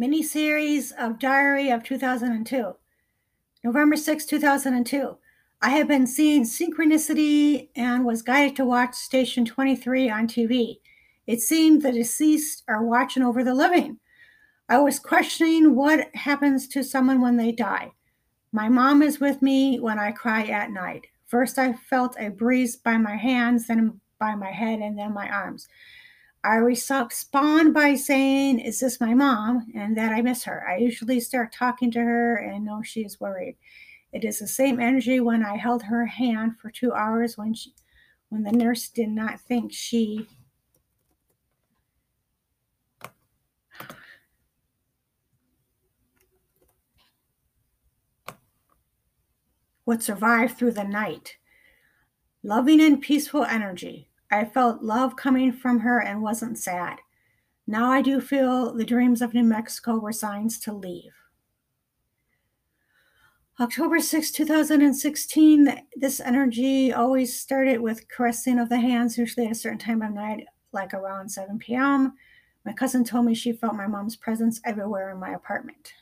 miniseries of Diary of 2002. November 6, 2002. I have been seeing synchronicity and was guided to watch Station 23 on TV. It seemed the deceased are watching over the living. I was questioning what happens to someone when they die. My mom is with me when I cry at night. First, I felt a breeze by my hands, then by my head, and then my arms. I respond by saying, Is this my mom? and that I miss her. I usually start talking to her and know she is worried. It is the same energy when I held her hand for two hours when she, when the nurse did not think she would survive through the night. Loving and peaceful energy. I felt love coming from her and wasn't sad. Now I do feel the dreams of New Mexico were signs to leave. October 6, 2016, this energy always started with caressing of the hands, usually at a certain time of night, like around 7 p.m. My cousin told me she felt my mom's presence everywhere in my apartment.